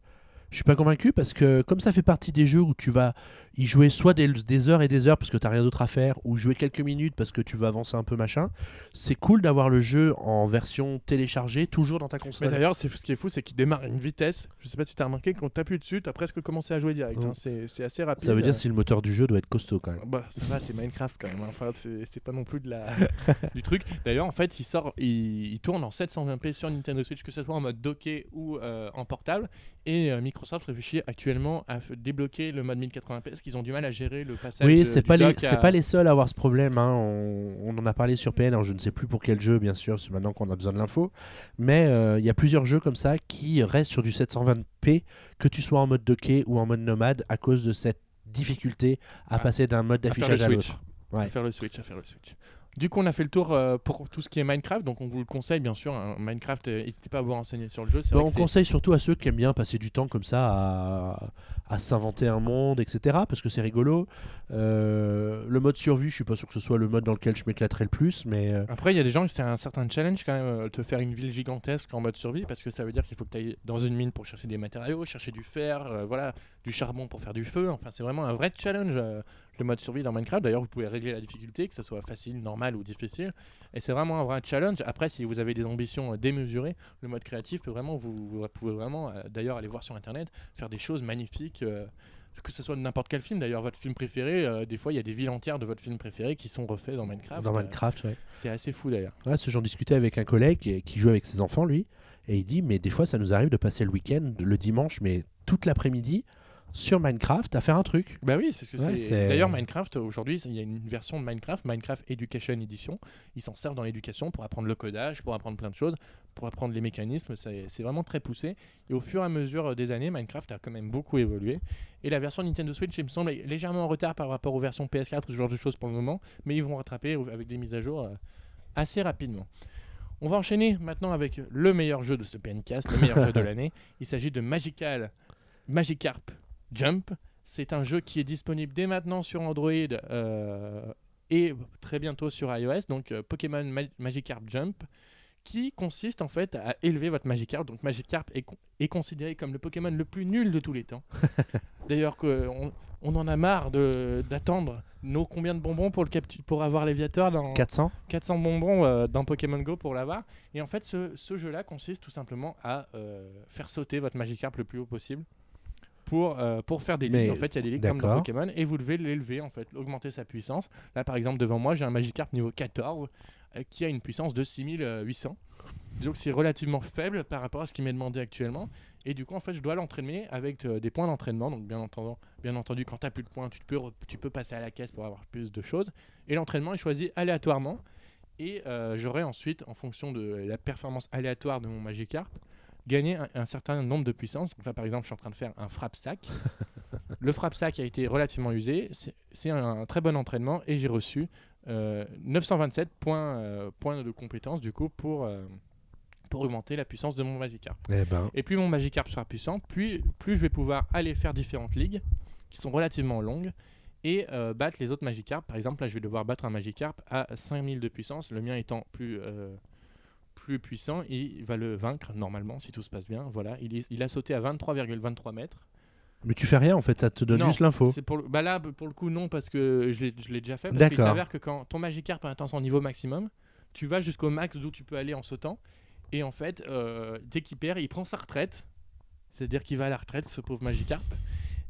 Je suis pas convaincu parce que comme ça fait partie des jeux où tu vas y jouer soit des, des heures et des heures parce que t'as rien d'autre à faire, ou jouer quelques minutes parce que tu vas avancer un peu machin, c'est cool d'avoir le jeu en version téléchargée toujours dans ta Mais console. d'ailleurs, c'est- ce qui est fou, c'est qu'il démarre à une vitesse. Je sais pas si tu as remarqué, quand t'appuies dessus, t'as presque commencé à jouer direct. Hein. C'est c'est assez rapide. Ça veut dire Euh, si le moteur du jeu doit être costaud quand même. Bah, ça va, c'est Minecraft quand même. hein. Enfin, c'est c'est pas non plus de la... du truc. D'ailleurs, en fait, il sort, il, il tourne en 720p sur Nintendo Switch, que ce soit en mode docké ou euh, en portable. Et euh, Microsoft réfléchit actuellement à débloquer le mode 1080p parce qu'ils ont du mal à gérer le passage. Oui, c'est pas, les, à- pas les seuls à avoir ce problème. hein. On, on en a parlé sur PN, alors je ne sais plus pour quel jeu, bien sûr, c'est maintenant qu'on a besoin de l'info. Mais euh, il y a plusieurs jeux comme ça qui restent sur du 720p, que tu sois en mode docké ou en mode nomade, à cause de cette difficulté à Ah, passer d'un mode à d'affichage à switch. l'autre. À Ouais. faire le switch, à faire le switch. Du coup, on a fait le tour euh, pour tout ce qui est Minecraft, donc on vous le conseille bien sûr. hein. Minecraft, euh, n'hésitez pas à vous renseigner sur le jeu. c'est Bah, vrai on que c'est- conseille surtout à ceux qui aiment bien passer du temps comme ça à, à s'inventer un monde, etc. Parce que c'est rigolo. Euh, le mode survie, je suis pas sûr que ce soit le mode dans lequel je m'éclaterais le plus, mais euh, Après, il y a des gens, c'est un certain challenge quand même, euh, te faire une ville gigantesque en mode survie, parce que ça veut dire qu'il faut que tu ailles dans une mine pour chercher des matériaux, chercher du fer, voilà, du charbon pour faire du feu. Enfin, c'est vraiment un vrai challenge, le mode survie dans Minecraft. D'ailleurs, vous pouvez régler la difficulté, que ce soit facile, normal ou difficile. Et c'est vraiment un vrai challenge. Après, si vous avez des ambitions démesurées, le mode créatif peut vraiment, vous, vous pouvez vraiment, d'ailleurs, aller voir sur Internet, faire des choses magnifiques. Euh, que ce soit n'importe quel film, d'ailleurs, votre film préféré, euh, des fois il y a des villes entières de votre film préféré qui sont refaits dans Minecraft. dans euh, Minecraft, ouais. c'est assez fou d'ailleurs. Ouais, ce j'en discutais avec un collègue qui, qui joue avec ses enfants, lui, et il dit Mais des fois, ça nous arrive de passer le week-end, le dimanche, mais toute l'après-midi, sur Minecraft à faire un truc. Bah oui, parce que Ouais, c'est. D'ailleurs, Minecraft, aujourd'hui, il y a une version de Minecraft, Minecraft Education Edition. Ils s'en servent dans l'éducation pour apprendre le codage, pour apprendre plein de choses, pour apprendre les mécanismes. C'est vraiment très poussé. Et au fur et à mesure des années, Minecraft a quand même beaucoup évolué. Et la version Nintendo Switch, il me semble, est légèrement en retard par rapport aux versions PS4, ce genre de choses pour le moment. Mais ils vont rattraper avec des mises à jour euh, assez rapidement. On va enchaîner maintenant avec le meilleur jeu de ce PNcast, le meilleur jeu de l'année. Il s'agit de Magical Magikarp Jump. C'est un jeu qui est disponible dès maintenant sur Android euh, et très bientôt sur iOS. Donc euh, Pokémon Ma- Magikarp Jump, qui consiste en fait à élever votre Magikarp. Donc Magikarp est, con- est considéré comme le Pokémon le plus nul de tous les temps. D'ailleurs, on, on en a marre d'attendre nos combien de bonbons pour, le pour avoir l'éviateur dans 400 400 bonbons euh, dans Pokémon Go pour l'avoir. Et en fait, ce, ce jeu-là consiste tout simplement à faire sauter votre Magikarp le plus haut possible pour, euh, pour faire des Mais- ligues. En fait, il y a des ligues comme dans. Pokémon et vous devez l'élever, en fait, augmenter sa puissance. Là, par exemple, devant moi, j'ai un Magikarp niveau 14 euh, qui a une puissance de 6800. Disons que c'est relativement faible par rapport à ce qui m'est demandé actuellement. Et du coup, en fait, je dois l'entraîner avec euh, des points d'entraînement. Donc, bien entendu, bien entendu quand tu n'as plus de points, tu peux, tu peux passer à la caisse pour avoir plus de choses. Et l'entraînement est choisi aléatoirement. Et j'aurai ensuite, en fonction de la performance aléatoire de mon Magikarp, gagné un, un certain nombre de puissances. Donc là, par exemple, je suis en train de faire un frappe sac. le frappe sac a été relativement usé. C'est- un, un très bon entraînement et j'ai reçu euh, 927 points, euh, points de compétence du coup pour, euh, pour augmenter la puissance de mon Magikarp. Eh ben, Et plus mon Magikarp sera puissant, plus, plus je vais pouvoir aller faire différentes ligues qui sont relativement longues et euh, battre les autres Magikarp. Par exemple, là, je vais devoir battre un Magikarp à 5000 de puissance, le mien étant plus, euh, plus puissant. Il va le vaincre normalement si tout se passe bien. Voilà, il, est- il a sauté à 23,23 mètres. mais tu fais rien en fait, ça te donne Non, juste l'info. C'est pour le... bah là, pour le coup, non, parce que je l'ai déjà fait. Parce qu'il s'avère que quand ton Magikarp atteint son niveau maximum, tu vas jusqu'au max d'où tu peux aller en sautant. Et en fait, euh, dès qu'il perd, il prend sa retraite. C'est-à-dire qu'il va à la retraite, ce pauvre Magikarp.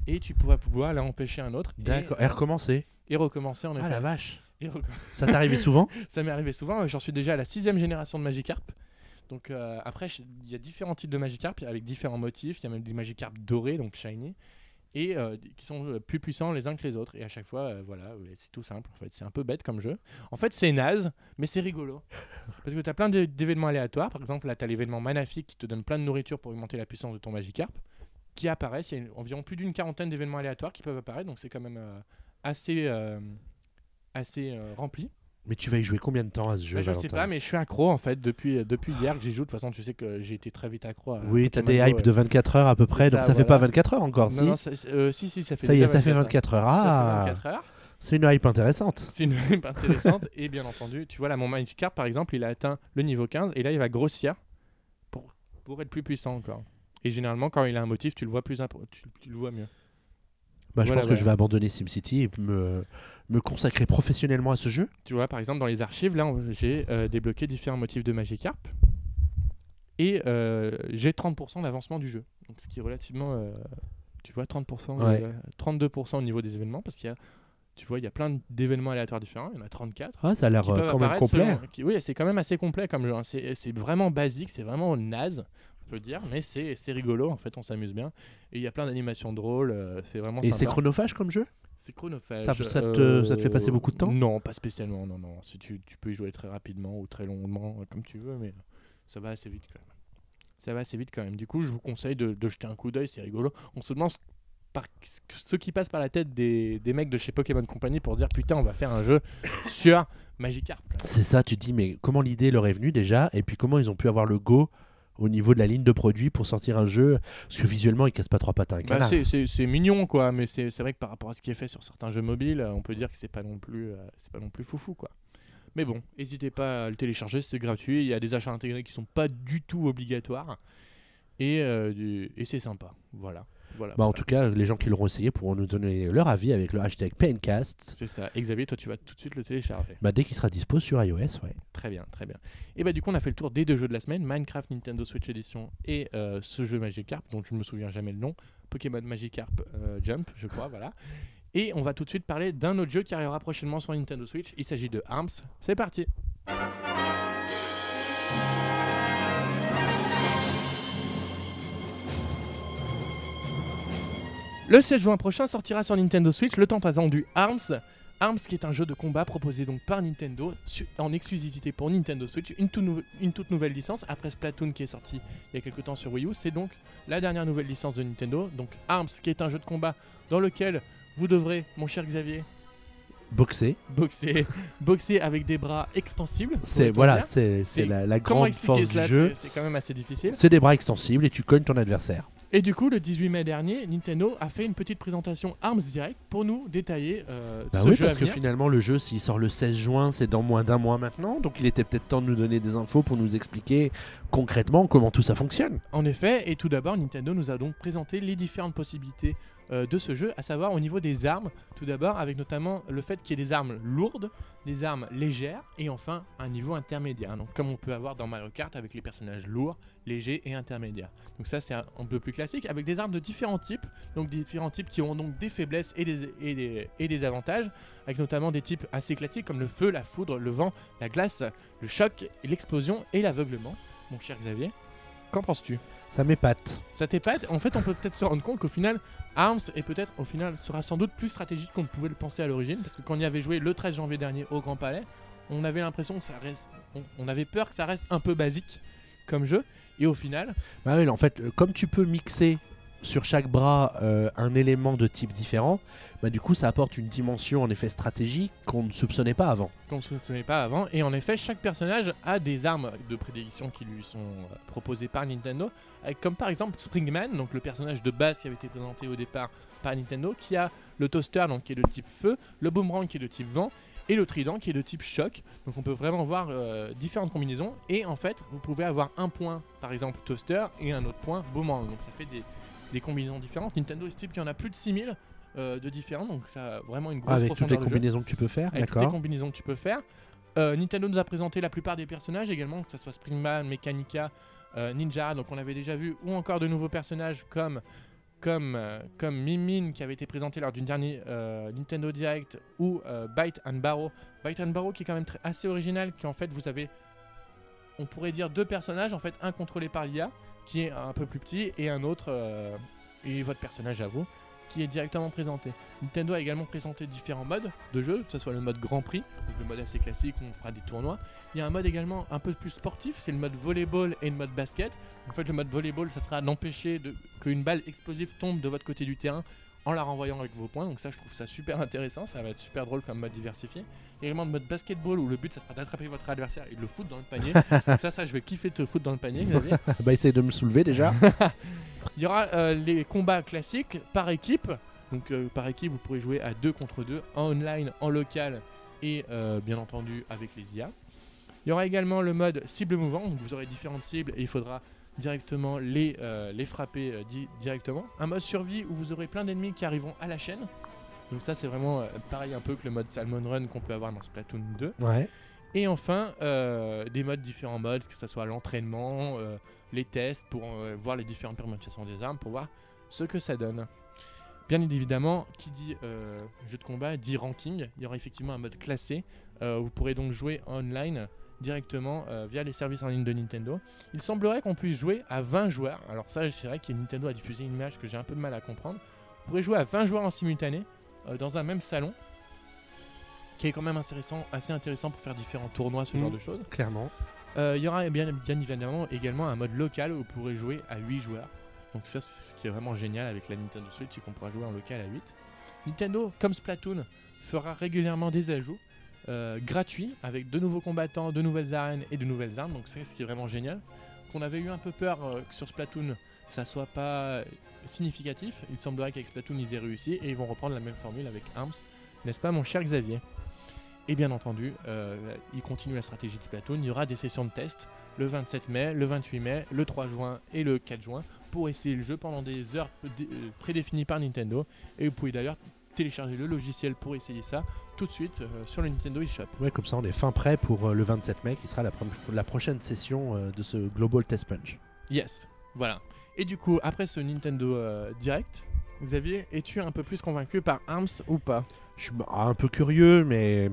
Et tu pourras pouvoir l'empêcher un autre. et- D'accord. Et recommencer. Et, recommencer en effet. Ah la vache. Ça t'est arrivé souvent ça m'est arrivé souvent. J'en suis déjà à la sixième génération de Magikarp. Donc euh, après, il y a différents types de Magikarp avec différents motifs. Il y a même des Magikarp dorés, donc shiny, et euh, qui sont euh, plus puissants les uns que les autres. Et à chaque fois, euh, voilà, c'est tout simple. En fait, c'est un peu bête comme jeu. En fait, c'est naze, mais c'est rigolo. Parce que tu as plein d'é- d'événements aléatoires. Par exemple, là, tu as l'événement Manafique qui te donne plein de nourriture pour augmenter la puissance de ton Magikarp, qui apparaissent. Il y a environ plus d'une quarantaine d'événements aléatoires qui peuvent apparaître. Donc c'est quand même assez, assez euh, rempli. Mais tu vas y jouer combien de temps à ce jeu Bah, je sais pas, mais je suis accro en fait depuis, euh, depuis hier que j'y joue. De toute façon, tu sais que j'ai été très vite accro. À Oui, t'as des hypes de 24 heures à peu près, donc ça, ça, fait pas voilà. 24 heures encore, Non, si non, ça- euh, si, si, ça fait Ça y est, ça fait 24 24 heures. Ah, fait 24 heures. c'est une hype intéressante. C'est une hype intéressante. et bien entendu, tu vois, là, mon Magikarp par exemple, il a atteint le niveau 15 et là, il va grossir pour, pour être plus puissant encore. Et généralement, quand il a un motif, tu le vois plus tu, tu le vois mieux. Bah, je Voilà, pense que voilà. je vais abandonner SimCity et me, me consacrer professionnellement à ce jeu. Tu vois, par exemple, dans les archives, là, j'ai euh, débloqué différents motifs de Magikarp. Et euh, j'ai 30% d'avancement du jeu. Donc, ce qui est relativement. euh, tu vois, 30%, Ouais. euh, 32% au niveau des événements. Parce qu'il y a. Tu vois, il y a plein d'événements aléatoires différents. Il y en a 34. Ah, ça a l'air quand même complet. selon- qui- oui, c'est quand même assez complet comme jeu. hein. C'est vraiment basique, c'est vraiment naze, on peut dire. Mais c'est rigolo, en fait, on s'amuse bien. Et il y a plein d'animations drôles. euh, c'est vraiment Et c'est chronophage comme jeu? C'est chronophage. Ça- ça te- ça te fait passer euh, beaucoup de temps? Non, pas spécialement. Non, non. Si tu, tu peux y jouer très rapidement ou très longuement, euh, comme tu veux, mais ça va assez vite quand même. Ça va assez vite quand même. Du coup, je vous conseille de, de jeter un coup d'œil, c'est rigolo. On se demande par ce qui passe par la tête des, des mecs de chez Pokémon Company pour dire putain, on va faire un jeu sur Magikarp. C'est ça, tu te dis, mais comment l'idée leur est venue déjà? Et puis comment ils ont pu avoir le go au niveau de la ligne de produits pour sortir un jeu Parce que visuellement, ils cassent pas trois pattes à un Bah, canard. c'est- mignon quoi, mais c'est c'est vrai que par rapport à ce qui est fait sur certains jeux mobiles, euh, on peut dire que c'est pas non plus euh, c'est pas non plus foufou quoi. Mais bon, n'hésitez pas à le télécharger, c'est gratuit. Il y a des achats intégrés qui sont pas du tout obligatoires et, euh, du- et c'est sympa. Voilà. Voilà. Bah, en voilà. tout cas, les gens qui l'auront essayé pourront nous donner leur avis avec le hashtag PNcast c'est ça. Xavier, toi tu vas tout de suite le télécharger. bah, dès qu'il sera dispo sur iOS. Ouais. Très bien, très bien. Et bah du coup on a fait le tour des deux jeux de la semaine, Minecraft Nintendo Switch Edition et euh, ce jeu Magikarp dont je ne me souviens jamais le nom, Pokémon Magikarp euh, Jump, je crois, voilà. Et on va tout de suite parler d'un autre jeu qui arrivera prochainement sur Nintendo Switch. Il s'agit de Arms. C'est parti. Le 16 juin prochain sortira sur Nintendo Switch le tant attendu ARMS. ARMS qui est un jeu de combat proposé donc par Nintendo en exclusivité pour Nintendo Switch, une, tout nou- une toute nouvelle licence après Splatoon qui est sorti il y a quelques temps sur Wii U, c'est donc la dernière nouvelle licence de Nintendo. Donc ARMS qui est un jeu de combat dans lequel vous devrez, mon cher Xavier, Boxer. boxer, boxer avec des bras extensibles. C'est voilà, c'est la, la grande force du jeu. C'est c'est quand même assez difficile. C'est des bras extensibles et tu cognes ton adversaire. Et du coup, le 18 mai dernier, Nintendo a fait une petite présentation Arms Direct pour nous détailler euh, Bah ce oui, jeu parce à que finalement, le jeu, s'il sort le 16 juin, c'est dans moins d'un mois maintenant. Donc il était peut-être temps de nous donner des infos pour nous expliquer concrètement comment tout ça fonctionne. En effet, et tout d'abord, Nintendo nous a donc présenté les différentes possibilités euh, de ce jeu, à savoir au niveau des armes. Tout d'abord, avec notamment le fait qu'il y ait des armes lourdes, des armes légères, et enfin un niveau intermédiaire. Donc, comme on peut avoir dans Mario Kart avec les personnages lourds, légers et intermédiaires. Donc ça, c'est un, un peu plus classique, avec des armes de différents types. Donc différents types qui ont donc des faiblesses et des, et des, et des avantages, avec notamment des types assez classiques comme le feu, la foudre, le vent, la glace, le choc, l'explosion et l'aveuglement. Mon cher Xavier, qu'en penses-tu? Ça m'épate. ça t'épate? En fait, on peut peut-être se rendre compte qu'au final, ARMS est peut-être au final sera sans doute plus stratégique qu'on ne pouvait le penser à l'origine, parce que quand on y avait joué le 13 janvier dernier au Grand Palais, on avait l'impression que ça reste, on, on avait peur que ça reste un peu basique comme jeu, et au final, Bah oui, en fait, euh, comme tu peux mixer sur chaque bras euh, un élément de type différent, bah du coup ça apporte une dimension en effet stratégique qu'on ne soupçonnait pas avant. on ne souvenait pas avant, et en effet, chaque personnage a des armes de prédilection qui lui sont euh, proposées par Nintendo, avec comme par exemple Springman, donc le personnage de base qui avait été présenté au départ par Nintendo, qui a le toaster donc qui est de type feu, le boomerang qui est de type vent et le trident qui est de type choc. Donc on peut vraiment voir euh, différentes combinaisons et en fait vous pouvez avoir un point par exemple toaster et un autre point boomerang. Donc ça fait des, des combinaisons différentes. Nintendo estime qu'il y en a plus de 6000 euh, de différents donc ça a vraiment une grosse Avec toutes les jeu combinaisons que tu peux faire, avec toutes les combinaisons que tu peux faire. Euh, Nintendo nous a présenté la plupart des personnages également, que ce soit Springman, Mechanica, euh, Ninja, donc on avait déjà vu, ou encore de nouveaux personnages comme comme euh, comme Mimin qui avait été présenté lors d'une dernière Nintendo Direct ou Bite and Barrow. Bite and Barrow qui est quand même très- assez original, qui en fait vous avez, on pourrait dire deux personnages en fait, un contrôlé par l'IA qui est un peu plus petit et un autre euh, et votre personnage à vous qui est directement présenté. Nintendo a également présenté différents modes de jeu, que ce soit le mode Grand Prix, le mode assez classique où on fera des tournois. Il y a un mode également un peu plus sportif, c'est le mode volleyball et le mode basket. En fait, le mode volleyball, ça sera d'empêcher de- qu'une balle explosive tombe de votre côté du terrain en la renvoyant avec vos points. Donc ça, je trouve ça super intéressant, ça va être super drôle comme mode diversifié. Il y a également le mode basketball où le but, ça sera d'attraper votre adversaire et de le foutre dans le panier. donc ça, ça, je vais kiffer de te foutre dans le panier, Xavier. Bah essaye de me soulever déjà. Il y aura euh, les combats classiques par équipe. Donc euh, par équipe, vous pourrez jouer à 2 contre 2, en online, en local et euh, bien entendu avec les IA. Il y aura également le mode cible mouvant, donc vous aurez différentes cibles et il faudra directement les, euh, les frapper euh, di- directement. Un mode survie où vous aurez plein d'ennemis qui arriveront à la chaîne. Donc ça c'est vraiment euh, pareil un peu que le mode Salmon Run qu'on peut avoir dans Splatoon 2. Ouais. Et enfin, des modes, différents modes, que ce soit l'entraînement, les tests, pour voir les différentes permutations des armes, pour voir ce que ça donne. Bien évidemment, qui dit jeu de combat dit ranking. Il y aura effectivement un mode classé. Vous pourrez donc jouer online directement euh, via les services en ligne de Nintendo. Il semblerait qu'on puisse jouer à 20 joueurs. Alors ça, c'est vrai que Nintendo a diffusé une image que j'ai un peu de mal à comprendre. Vous pourrez jouer à 20 joueurs en simultané euh, dans un même salon, qui est quand même intéressant, assez intéressant pour faire différents tournois, ce genre de choses. Clairement. Euh, Il y aura bien, bien évidemment également un mode local où vous pourrez jouer à 8 joueurs. Donc ça, c'est ce qui est vraiment génial avec la Nintendo Switch, c'est qu'on pourra jouer en local à 8. Nintendo, comme Splatoon, fera régulièrement des ajouts euh, gratuits avec de nouveaux combattants, de nouvelles arènes et de nouvelles armes. Donc c'est ce qui est vraiment génial. Qu'on avait eu un peu peur euh, que sur Splatoon, ça soit pas significatif. Il semblerait qu'avec Splatoon, ils aient réussi et ils vont reprendre la même formule avec ARMS. N'est-ce pas, mon cher Xavier? Et bien entendu, euh, il continue la stratégie de Splatoon. Il y aura des sessions de test le 27 mai, le 28 mai, le 3 juin et le 4 juin pour essayer le jeu pendant des heures euh, prédéfinies par Nintendo. Et vous pouvez d'ailleurs télécharger le logiciel pour essayer ça tout de suite euh, sur le Nintendo eShop. Ouais, comme ça on est fin prêt pour euh, le 27 mai qui sera la, prochaine session euh, de ce Global Test Punch. Yes, voilà. Et du coup, après ce Nintendo euh, Direct, Xavier, es-tu un peu plus convaincu par ARMS ou pas? Je suis bah, un peu curieux, mais.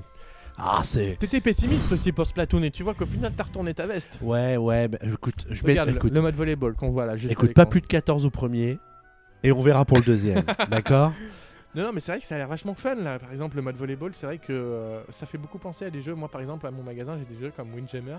Ah, c'est. T'étais pessimiste aussi pour Splatoon et tu vois qu'au final t'as retourné ta veste. Ouais, ouais, bah, écoute, je mets. Écoute, le, mode volleyball qu'on voit là. juste écoute pas plus de 14 au premier. et on verra pour le deuxième. D'accord? Non, non, mais c'est vrai que ça a l'air vachement fun là. Par exemple, le mode volleyball, c'est vrai que euh, ça fait beaucoup penser à des jeux. Moi, par exemple, à mon magasin, j'ai des jeux comme Windjammer.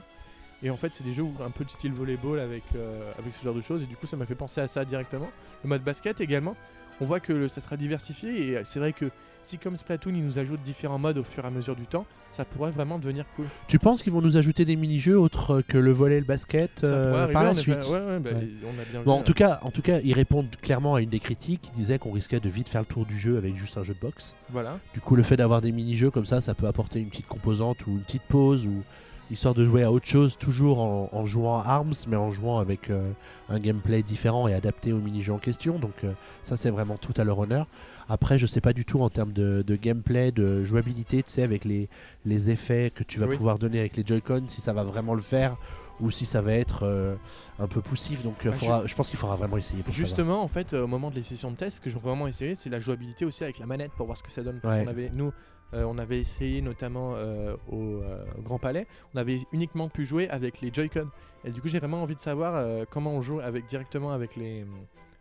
Et en fait, c'est des jeux un peu de style volleyball avec, euh, avec ce genre de choses. Et du coup, ça m'a fait penser à ça directement. Le mode basket également. On voit que ça sera diversifié. Et euh, c'est vrai que si, comme Splatoon, ils nous ajoutent différents modes au fur et à mesure du temps, ça pourrait vraiment devenir cool. Tu penses qu'ils vont nous ajouter des mini-jeux autres que le volet et le basket euh, arriver, par la suite? Ouais, ouais, bah, Ouais. on a bien Bon, vu, en tout, cas, en tout cas, ils répondent clairement à une des critiques qui disait qu'on risquait de vite faire le tour du jeu avec juste un jeu de boxe. Voilà. Du coup, le fait d'avoir des mini-jeux comme ça, ça peut apporter une petite composante ou une petite pause ou histoire de jouer à autre chose, toujours en, en jouant à Arms, mais en jouant avec euh, un gameplay différent et adapté au mini-jeu en question. Donc, euh, ça, c'est vraiment tout à leur honneur. Après, je sais pas du tout en termes de, de gameplay, de jouabilité, tu sais, avec les, les effets que tu vas Oui. pouvoir donner avec les Joy-Con, si ça va vraiment le faire ou si ça va être euh, un peu poussif. Donc, euh, Ah, faudra- je pense qu'il faudra vraiment essayer pour savoir. Justement, en fait, euh, au moment des sessions de test, ce que j'ai vraiment essayé, c'est la jouabilité aussi avec la manette pour voir ce que ça donne. Parce Ouais. qu'on avait, nous, euh, on avait essayé notamment euh, au euh, Grand Palais, on avait uniquement pu jouer avec les Joy-Con. Et du coup, j'ai vraiment envie de savoir comment on joue avec, directement avec, les,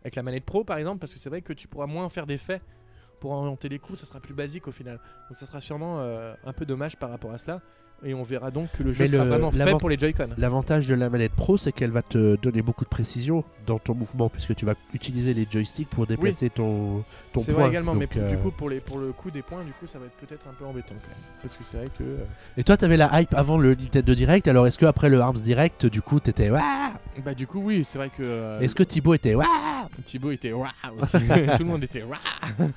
avec la manette Pro, par exemple, parce que c'est vrai que tu pourras moins faire d'effets pour orienter les coups, ça sera plus basique au final. Donc ça sera sûrement un peu dommage par rapport à cela. Et on verra donc que le jeu Mais sera le- vraiment fait l'avant- pour les Joy-Con. L'avantage de la manette Pro, c'est qu'elle va te donner beaucoup de précision dans ton mouvement, puisque tu vas utiliser les joysticks pour déplacer ton, ton C'est point. vrai également, mais Donc, pour- du euh, coup, pour, les, pour le coup des points, du coup, ça va être peut-être un peu embêtant quand même. Parce que c'est vrai que. euh, Et toi, t'avais la hype avant le Nintendo Direct, alors est-ce que après le Arms Direct, du coup, t'étais Bah, du coup, oui, c'est vrai que. euh, Est-ce que Thibaut était Waouh Thibaut était waouh aussi. Tout le monde était waouh.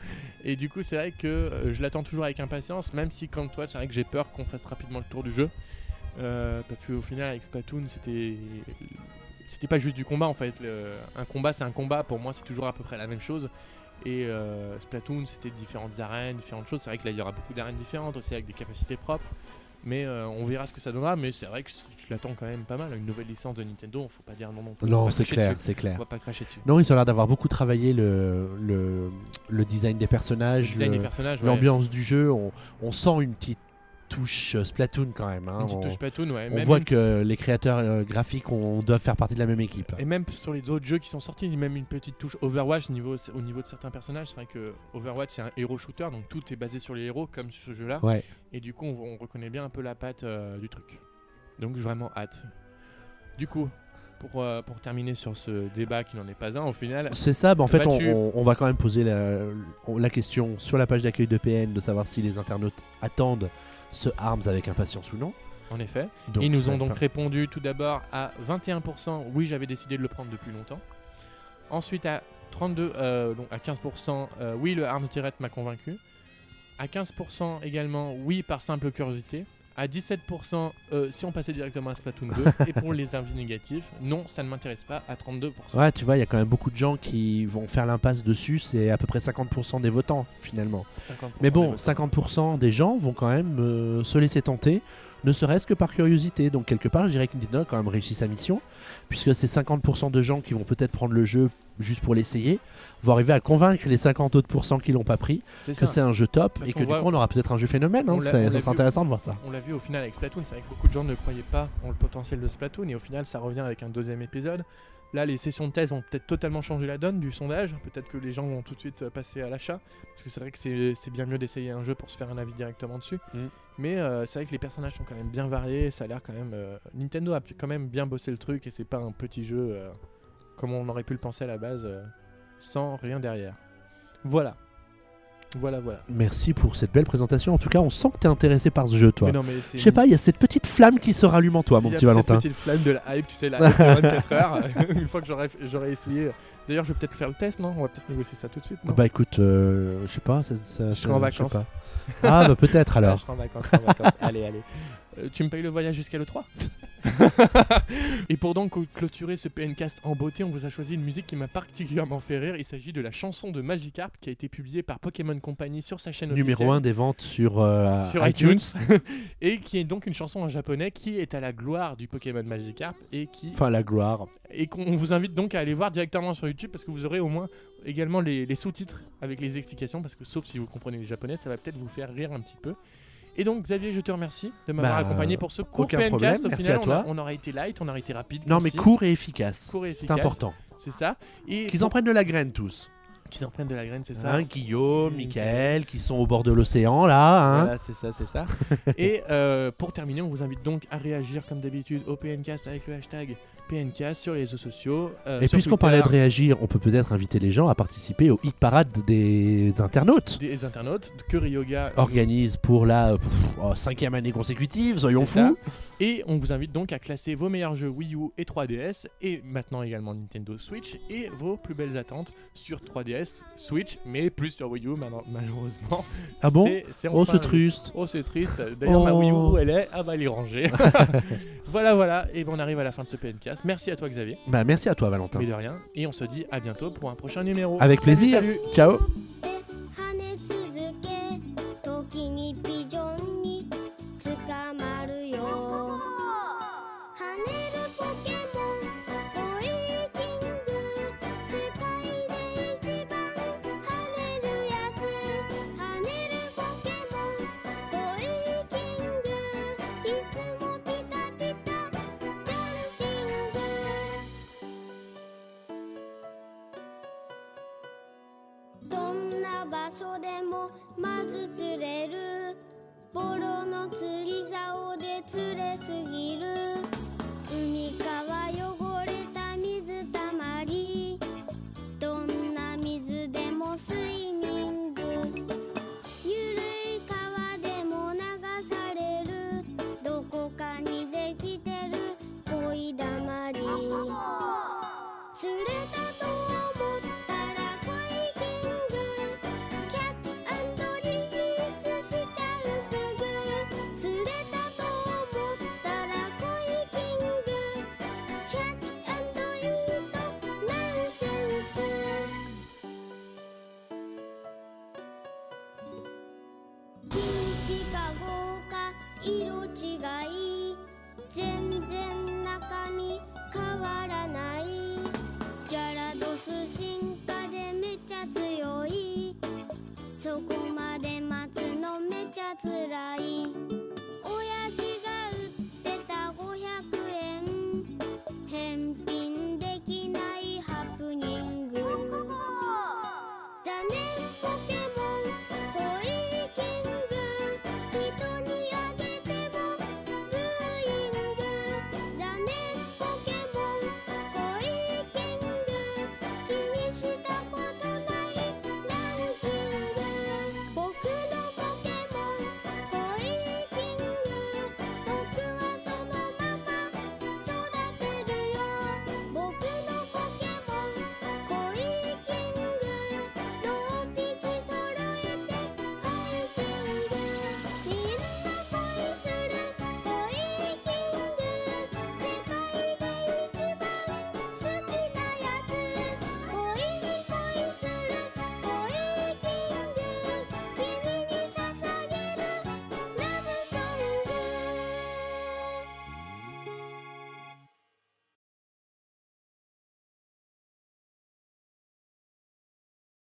Et du coup, c'est vrai que euh, je l'attends toujours avec impatience, même si, comme toi, c'est vrai que j'ai peur qu'on fasse rapidement le tour du jeu. Euh, parce qu'au final, avec Splatoon, c'était. C'était pas juste du combat en fait. Un combat, c'est un combat. Pour moi, c'est toujours à peu près la même chose. Et euh, Splatoon, c'était différentes arènes, différentes choses. C'est vrai que là, il y aura beaucoup d'arènes différentes aussi avec des capacités propres. Mais euh, on verra ce que ça donnera. Mais c'est vrai que je l'attends quand même pas mal. Une nouvelle licence de Nintendo, faut pas dire non non Non, c'est clair, c'est On clair. va pas cracher dessus. Non, ils ont l'air d'avoir beaucoup travaillé le, le, le design des personnages, ouais. l'ambiance du jeu. On, on sent une petite touche euh, Splatoon quand même. hein. Une petite On, touche Splatoon, ouais. on Même voit une- que les créateurs euh, graphiques on, doivent faire partie de la même équipe. Et même sur les autres jeux qui sont sortis, il y a même une petite touche Overwatch niveau, au niveau de certains personnages. C'est vrai que Overwatch c'est un héros shooter, donc tout est basé sur les héros comme sur ce jeu-là. Ouais. Et du coup, on, on reconnaît bien un peu la patte euh, du truc. Donc vraiment hâte. Du coup, pour, euh, pour terminer sur ce débat qui n'en est pas un, au final, C'est ça, bah en fait, on va quand même poser la, la question sur la page d'accueil de PN de savoir si les internautes attendent ce ARMS avec impatience ou non. en effet, Donc, ils nous ont donc pas- répondu tout d'abord à 21%, oui, j'avais décidé de le prendre depuis longtemps. Ensuite à 32, euh, donc à 15%, euh, oui, le Arms Direct m'a convaincu. À 15% également, oui, par simple curiosité. À 17%, euh, si on passait directement à Splatoon 2. et pour les avis négatifs, non, ça ne m'intéresse pas, à 32%. Ouais, tu vois, il y a quand même beaucoup de gens qui vont faire l'impasse dessus. C'est à peu près 50% des votants finalement. 50% Mais des bon, votants. 50% des gens vont quand même euh, se laisser tenter, ne serait-ce que par curiosité. Donc quelque part, je dirais que Nintendo a quand même réussi sa mission, puisque c'est 50% de gens qui vont peut-être prendre le jeu juste pour l'essayer, vont arriver à convaincre les 50 autres pourcents qui l'ont pas pris que c'est un jeu top et que du coup on aura peut-être un jeu phénomène. hein. Ça sera intéressant de voir ça. On l'a vu au final avec Splatoon, c'est vrai que beaucoup de gens ne croyaient pas en le potentiel de Splatoon et au final ça revient avec un deuxième épisode. Là les sessions de thèse vont peut-être totalement changer la donne du sondage, peut-être que les gens vont tout de suite euh, passer à l'achat, parce que c'est vrai que c'est bien mieux d'essayer un jeu pour se faire un avis directement dessus. Mm. Mais euh, c'est vrai que les personnages sont quand même bien variés, ça a l'air quand même... euh, Nintendo a quand même bien bossé le truc et c'est pas un petit jeu euh, comme on aurait pu le penser à la base, sans rien derrière. Voilà. Voilà, voilà. Merci pour cette belle présentation. En tout cas, on sent que tu es intéressé par ce jeu, toi. Je sais pas, il y a cette petite flamme qui se rallume en toi, mon petit cette Valentin. petite flamme de la hype, tu sais, la hype de 24 heures. Une fois que j'aurai essayé. D'ailleurs, je vais peut-être faire le test, non? On va peut-être négocier ça tout de suite. Non? Bah écoute, euh, je sais pas. Ça, ça- Je serai en vacances. Ah bah peut-être Ouais, alors. je serai en vacances. en vacances. allez, allez. Euh, tu me payes le voyage jusqu'à le 3 Et pour donc clôturer ce PNcast en beauté, on vous a choisi une musique qui m'a particulièrement fait rire. Il s'agit de la chanson de Magikarp qui a été publiée par Pokémon Company sur sa chaîne Numéro officielle. 1 des ventes sur, euh, sur iTunes. iTunes et qui est donc une chanson en japonais qui est à la gloire du Pokémon Magikarp et qui Enfin la gloire. et qu'on vous invite donc à aller voir directement sur YouTube parce que vous aurez au moins également les, les sous-titres avec les explications parce que sauf si vous comprenez les japonais ça va peut-être vous faire rire un petit peu et donc Xavier je te remercie de m'avoir Bah, accompagné pour ce court aucun PNcast problème, au merci final à on, toi. a- on aurait été light on aurait été rapide Non mais court et efficace. court et C'est efficace, important. c'est ça et Qu'ils en prennent de la graine tous. Qui en prennent de la graine, c'est ça Hein, Guillaume, Nickel. Michael, qui sont au bord de l'océan là. Hein. Voilà, c'est ça, c'est ça. Et euh, pour terminer, on vous invite donc à réagir comme d'habitude au PNcast avec le hashtag PNcast sur les réseaux sociaux. euh, Et puisqu'on parlait de réagir, on peut peut-être inviter les gens à participer au hit parade des internautes. des internautes que Ryoga Organise pour la pff, oh, cinquième année consécutive, soyons ça. fous. Et on vous invite donc à classer vos meilleurs jeux Wii U et 3DS, et maintenant également Nintendo Switch, et vos plus belles attentes sur 3DS, Switch, mais plus sur Wii U mal- malheureusement. Ah bon C'est- Oh, c'est triste. Oh, c'est triste. D'ailleurs, ma Wii Oh. U, elle est à les ranger. voilà, voilà. Et ben, on arrive à la fin de ce Merci à toi, Xavier. Bah, merci à toi, Valentin. Mais de rien. Et on se dit à bientôt pour un prochain numéro. Avec Salut, plaisir. salut. Ciao. my.